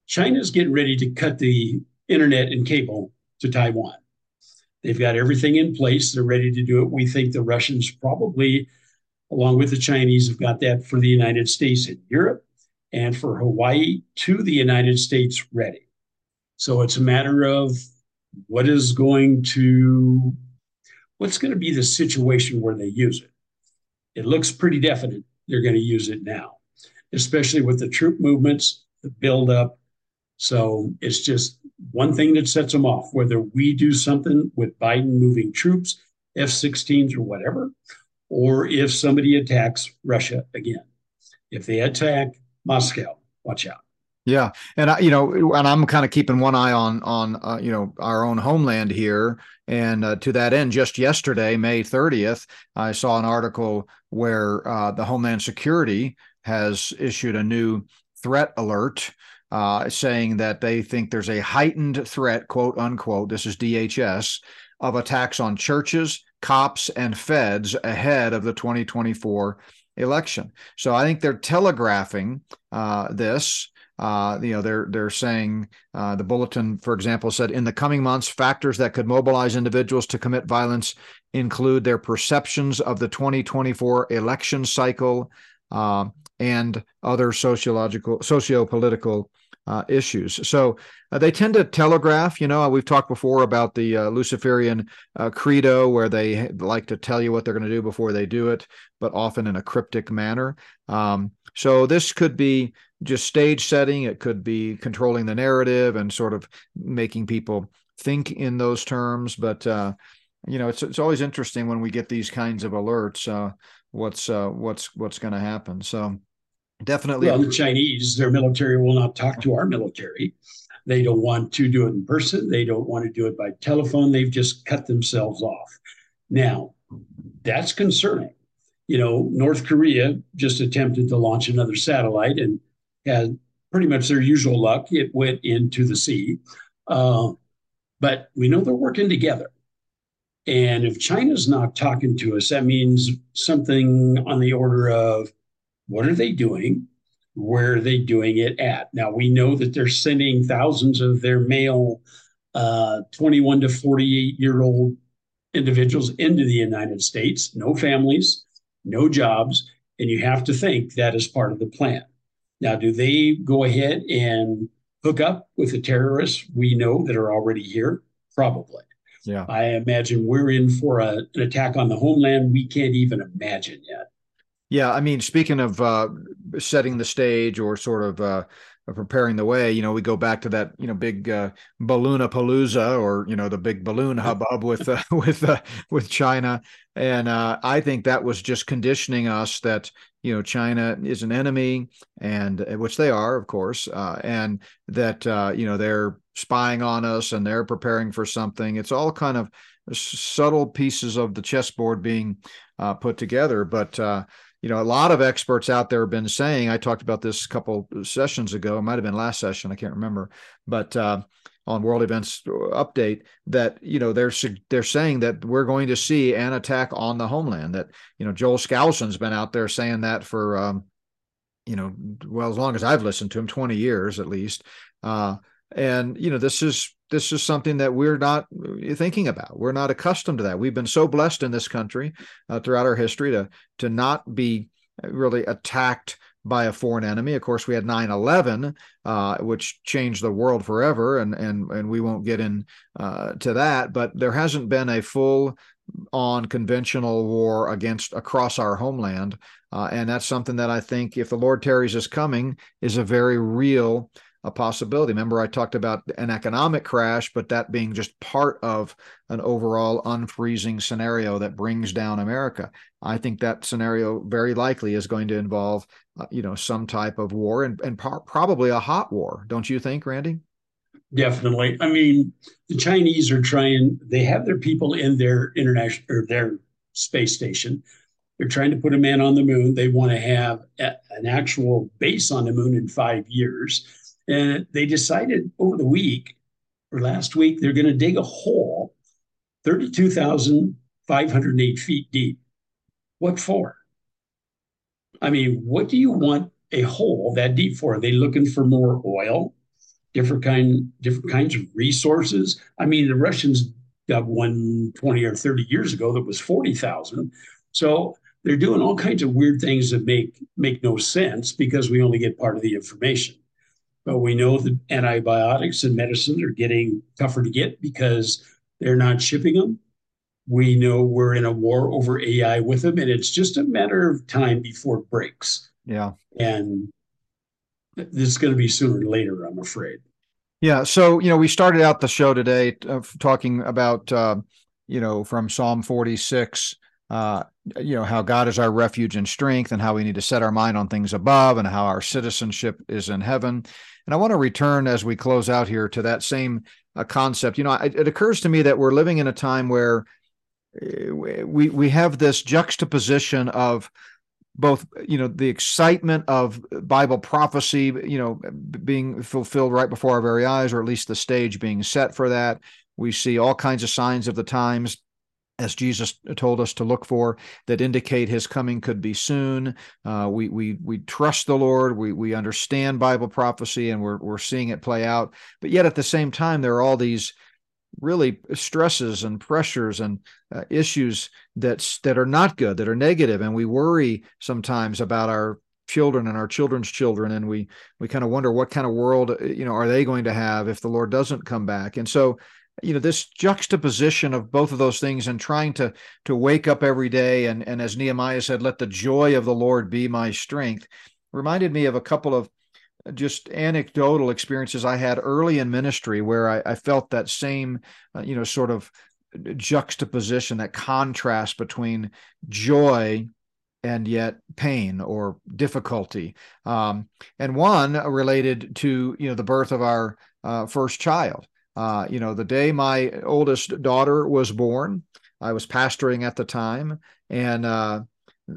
Speaker 2: China's getting ready to cut the internet and cable to Taiwan. They've got everything in place. They're ready to do it. We think the Russians probably along with the Chinese, have got that for the United States and Europe and for Hawaii to the United States ready. So it's a matter of what is going to, what's going to be the situation where they use it. It looks pretty definite they're going to use it now, especially with the troop movements, the buildup. So it's just one thing that sets them off, whether we do something with Biden moving troops, F 16s or whatever, or if somebody attacks Russia again. If they attack Moscow, watch out.
Speaker 1: Yeah, and I, you know, and I'm kind of keeping one eye on on uh, you know our own homeland here. And uh, to that end, just yesterday, May 30th, I saw an article where uh, the Homeland Security has issued a new threat alert. Uh, saying that they think there's a heightened threat, quote unquote, this is DHS, of attacks on churches, cops, and feds ahead of the 2024 election. So I think they're telegraphing uh, this. Uh, you know, they're they're saying uh, the bulletin, for example, said in the coming months, factors that could mobilize individuals to commit violence include their perceptions of the 2024 election cycle uh, and other sociological, socio-political uh, issues. So uh, they tend to telegraph. You know, we've talked before about the uh, Luciferian uh, credo, where they like to tell you what they're going to do before they do it, but often in a cryptic manner. Um, so this could be just stage setting. It could be controlling the narrative and sort of making people think in those terms. But uh, you know, it's it's always interesting when we get these kinds of alerts. Uh, what's what's what's going to happen? So definitely.
Speaker 2: Well, the Chinese, their military will not talk to our military. They don't want to do it in person. They don't want to do it by telephone. They've just cut themselves off. Now, that's concerning. You know, North Korea just attempted to launch another satellite and had pretty much their usual luck. It went into the sea. Uh, but we know they're working together. And if China's not talking to us, that means something on the order of what are they doing? Where are they doing it at? Now, we know that they're sending thousands of their male uh, 21 to 48 year old individuals into the United States, no families, no jobs. And you have to think that is part of the plan. Now, do they go ahead and hook up with the terrorists we know that are already here? Probably.
Speaker 1: Yeah.
Speaker 2: I imagine we're in for a, an attack on the homeland we can't even imagine yet.
Speaker 1: Yeah, I mean, speaking of uh, setting the stage or sort of uh, preparing the way, you know, we go back to that, you know, big uh, Palooza or you know the big balloon hubbub with uh, <laughs> with uh, with China, and uh, I think that was just conditioning us that you know China is an enemy, and uh, which they are, of course, uh, and that uh, you know they're spying on us and they're preparing for something. It's all kind of subtle pieces of the chessboard being uh, put together, but uh, you know, a lot of experts out there have been saying, I talked about this a couple sessions ago, it might have been last session, I can't remember, but uh, on World Events Update that you know they're they're saying that we're going to see an attack on the homeland. That you know Joel Skousen's been out there saying that for um, you know well as long as I've listened to him, twenty years at least. Uh, and you know this is this is something that we're not thinking about. We're not accustomed to that. We've been so blessed in this country uh, throughout our history to to not be really attacked by a foreign enemy. Of course, we had 9/11, uh, which changed the world forever, and and and we won't get in uh, to that. But there hasn't been a full on conventional war against across our homeland, uh, and that's something that I think, if the Lord tarries is coming, is a very real a possibility. Remember, I talked about an economic crash, but that being just part of an overall unfreezing scenario that brings down America. I think that scenario very likely is going to involve, uh, you know, some type of war and, and probably a hot war. Don't you think, Randy?
Speaker 2: Definitely. I mean, the Chinese are trying. They have their people in their international or their space station. They're trying to put a man on the moon. They want to have a, an actual base on the moon in five years and they decided over the week or last week, they're going to dig a hole 32,508 feet deep. What for? I mean, what do you want a hole that deep for? Are they looking for more oil? Different kind, different kinds of resources. I mean, the Russians dug one 20 or 30 years ago that was 40,000. So they're doing all kinds of weird things that make make no sense because we only get part of the information. But we know that antibiotics and medicines are getting tougher to get because they're not shipping them. We know we're in a war over AI with them, and it's just a matter of time before it breaks.
Speaker 1: Yeah.
Speaker 2: And this is going to be sooner or later, I'm afraid.
Speaker 1: Yeah. So, you know, we started out the show today uh, talking about, uh, you know, from Psalm 46, uh, you know, how God is our refuge and strength and how we need to set our mind on things above and how our citizenship is in heaven. And I want to return as we close out here to that same uh, concept. You know, it, it, occurs to me that we're living in a time where uh, we we have this juxtaposition of both you know the excitement of bible prophecy you know being fulfilled right before our very eyes or at least the stage being set for that we see all kinds of signs of the times as Jesus told us to look for that indicate his coming could be soon. Uh, we we we trust the Lord. We we understand Bible prophecy, and we're we're seeing it play out. But yet at the same time, there are all these really stresses and pressures and uh, issues that that are not good, that are negative, and we worry sometimes about our children and our children's children and we we kind of wonder what kind of world you know are they going to have if the lord doesn't come back and so you know this juxtaposition of both of those things and trying to to wake up every day and and as nehemiah said let the joy of the lord be my strength reminded me of a couple of just anecdotal experiences i had early in ministry where i, I felt that same uh, you know sort of juxtaposition that contrast between joy and yet pain or difficulty. Um, and one related to you know the birth of our uh, first child uh, you know, the day my oldest daughter was born, I was pastoring at the time, and uh,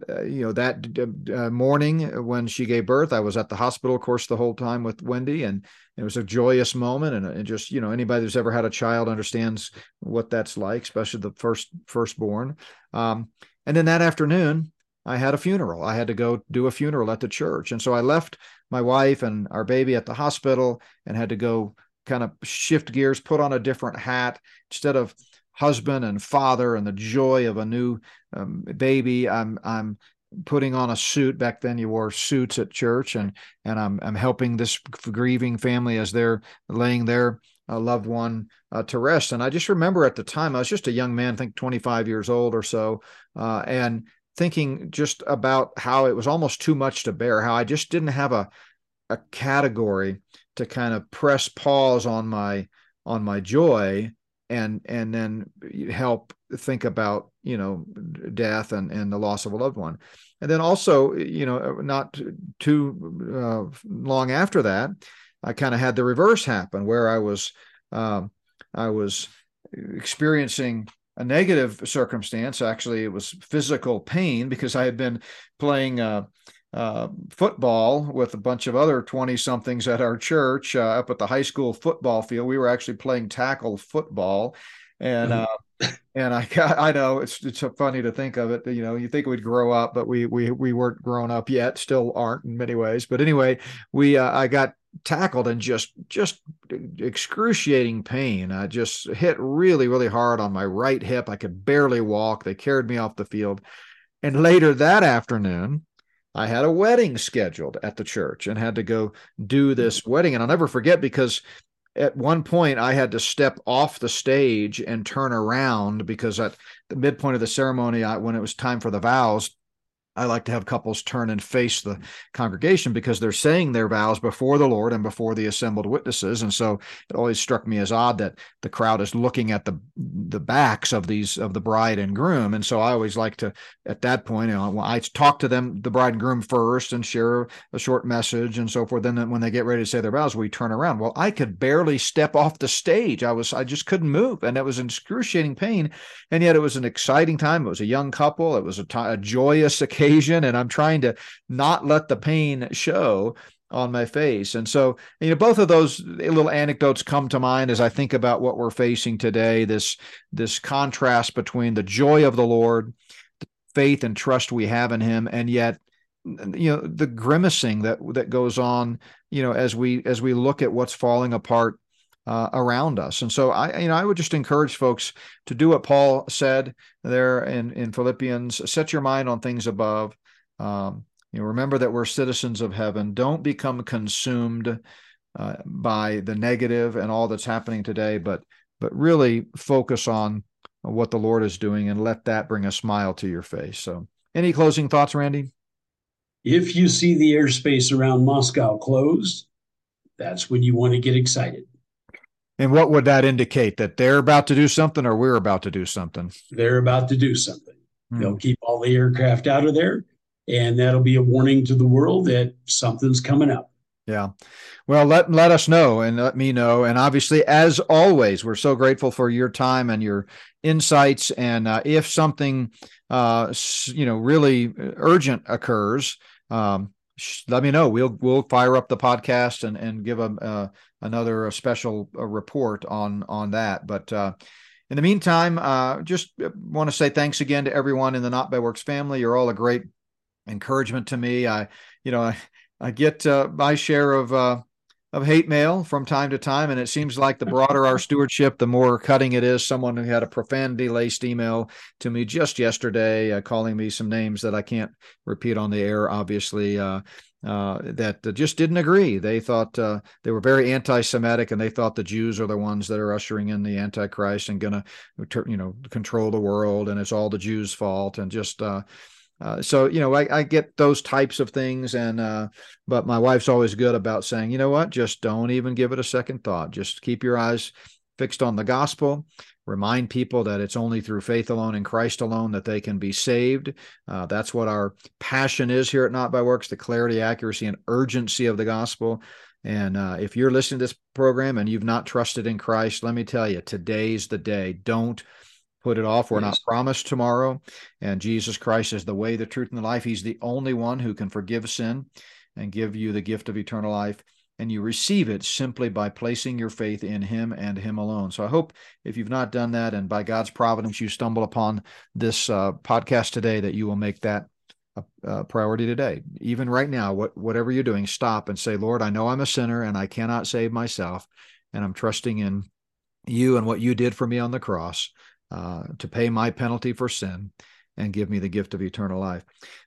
Speaker 1: uh you know that uh, morning when she gave birth, I was at the hospital, of course, the whole time with Wendy, and it was a joyous moment. And, and just you know, anybody who's ever had a child understands what that's like, especially the first firstborn. Um, and then that afternoon, I had a funeral. I had to go do a funeral at the church. And so I left my wife and our baby at the hospital and had to go kind of shift gears, put on a different hat instead of husband and father and the joy of a new um, baby. I'm I'm putting on a suit. Back then, you wore suits at church, and and I'm I'm helping this grieving family as they're laying their uh, loved one uh, to rest. And I just remember at the time I was just a young man, I think 25 years old or so, uh, and thinking just about how it was almost too much to bear. How I just didn't have a a category to kind of press pause on my on my joy and and then help think about you know death and and the loss of a loved one and then also you know not too uh, long after that i kind of had the reverse happen where i was um, i was experiencing a negative circumstance. Actually, it was physical pain because I had been playing uh, uh, football with a bunch of other 20 somethings at our church uh, up at the high school football field. We were actually playing tackle football. And mm-hmm. uh, and I got, I know it's it's funny to think of it. You know, you think we'd grow up, but we we we weren't grown up yet. Still aren't in many ways. But anyway, we uh, I got tackled and just just excruciating pain. I just hit really really hard on my right hip. I could barely walk. They carried me off the field. And later that afternoon, I had a wedding scheduled at the church and had to go do this mm-hmm. wedding. And I'll never forget because at one point I had to step off the stage and turn around because at the midpoint of the ceremony, I, when it was time for the vows, I like to have couples turn and face the congregation because they're saying their vows before the Lord and before the assembled witnesses. And so it always struck me as odd that the crowd is looking at the the backs of these of the bride and groom. And so I always like to at that point, you know, I talk to them, the bride and groom first, and share a short message and so forth. Then when they get ready to say their vows, we turn around. Well, I could barely step off the stage. I was I just couldn't move, and it was excruciating pain. And yet it was an exciting time. It was a young couple. It was a, t- a joyous occasion occasion and I'm trying to not let the pain show on my face. And so, you know, both of those eh, little anecdotes come to mind as I think about what we're facing today, this this contrast between the joy of the Lord, the faith and trust we have in him and yet you know the grimacing that that goes on you know as we as we look at what's falling apart uh, around us. And so I, you know, I would just encourage folks to do what Paul said there in, in Philippians, set your mind on things above. Um, you know, remember that we're citizens of heaven. Don't become consumed uh, by the negative and all that's happening today, but but really focus on what the Lord is doing and let that bring a smile to your face. So, any closing thoughts, Randy?
Speaker 2: If you see the airspace around Moscow closed, that's when you want to get excited.
Speaker 1: And what would that indicate? That they're about to do something or we're about to do something?
Speaker 2: They're about to do something. Hmm. They'll keep all the aircraft out of there. And that'll be a warning to the world that something's coming up.
Speaker 1: Yeah. Well, let let us know and let me know. And obviously, as always, we're so grateful for your time and your insights. And uh, if something, uh, you know, really urgent occurs, um, let me know. We'll we'll fire up the podcast and and give a uh, another special uh, report on on that. But uh, in the meantime, uh, just uh, want to say thanks again to everyone in the Not by Works family. You're all a great encouragement to me. I you know I, I get uh, my share of of hate mail from time to time. And it seems like the broader our <laughs> stewardship, the more cutting it is. Someone who had a profanity laced email to me just yesterday, uh, calling me some names that I can't repeat on the air, obviously. Uh, uh, that just didn't agree. They thought uh, they were very anti-Semitic, and they thought the Jews are the ones that are ushering in the Antichrist and going to, you know, control the world, and it's all the Jews' fault. And just uh, uh, so you know, I, I, get those types of things, and uh, but my wife's always good about saying, you know what, just don't even give it a second thought. Just keep your eyes fixed on the gospel. Remind people that it's only through faith alone in Christ alone that they can be saved. Uh, that's what our passion is here at Not by Works: the clarity, accuracy, and urgency of the gospel. And uh, if you're listening to this program and you've not trusted in Christ, let me tell you, today's the day. Don't put it off. We're yes. not promised tomorrow. And Jesus Christ is the way, the truth, and the life. He's the only one who can forgive sin and give you the gift of eternal life. And you receive it simply by placing your faith in Him and Him alone. So I hope if you've not done that, and by God's providence you stumble upon this uh, podcast today, that you will make that a, a, priority today. Even right now, what whatever you're doing, stop and say, Lord, I know I'm a sinner and I cannot save myself, and I'm trusting in you and what you did for me on the cross. Uh, to pay my penalty for sin and give me the gift of eternal life.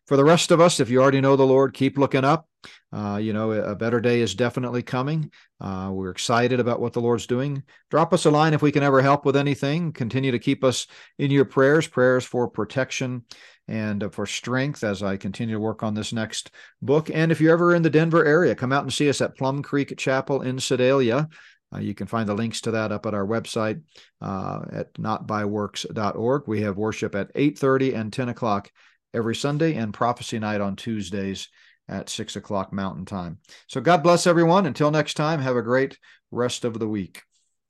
Speaker 1: For the rest of us, if you already know the Lord, keep looking up. Uh, you know, a better day is definitely coming. Uh, we're excited about what the Lord's doing. Drop us a line if we can ever help with anything. Continue to keep us in your prayers, prayers for protection and for strength as I continue to work on this next book. And if you're ever in the Denver area, come out and see us at Plum Creek Chapel in Sedalia. Uh, you can find the links to that up at our website uh, at notbyworks.org. We have worship at 8.30 and 10 o'clock every Sunday and prophecy night on Tuesdays at 6 o'clock Mountain Time. So God bless everyone. Until next time, have a great rest of the week.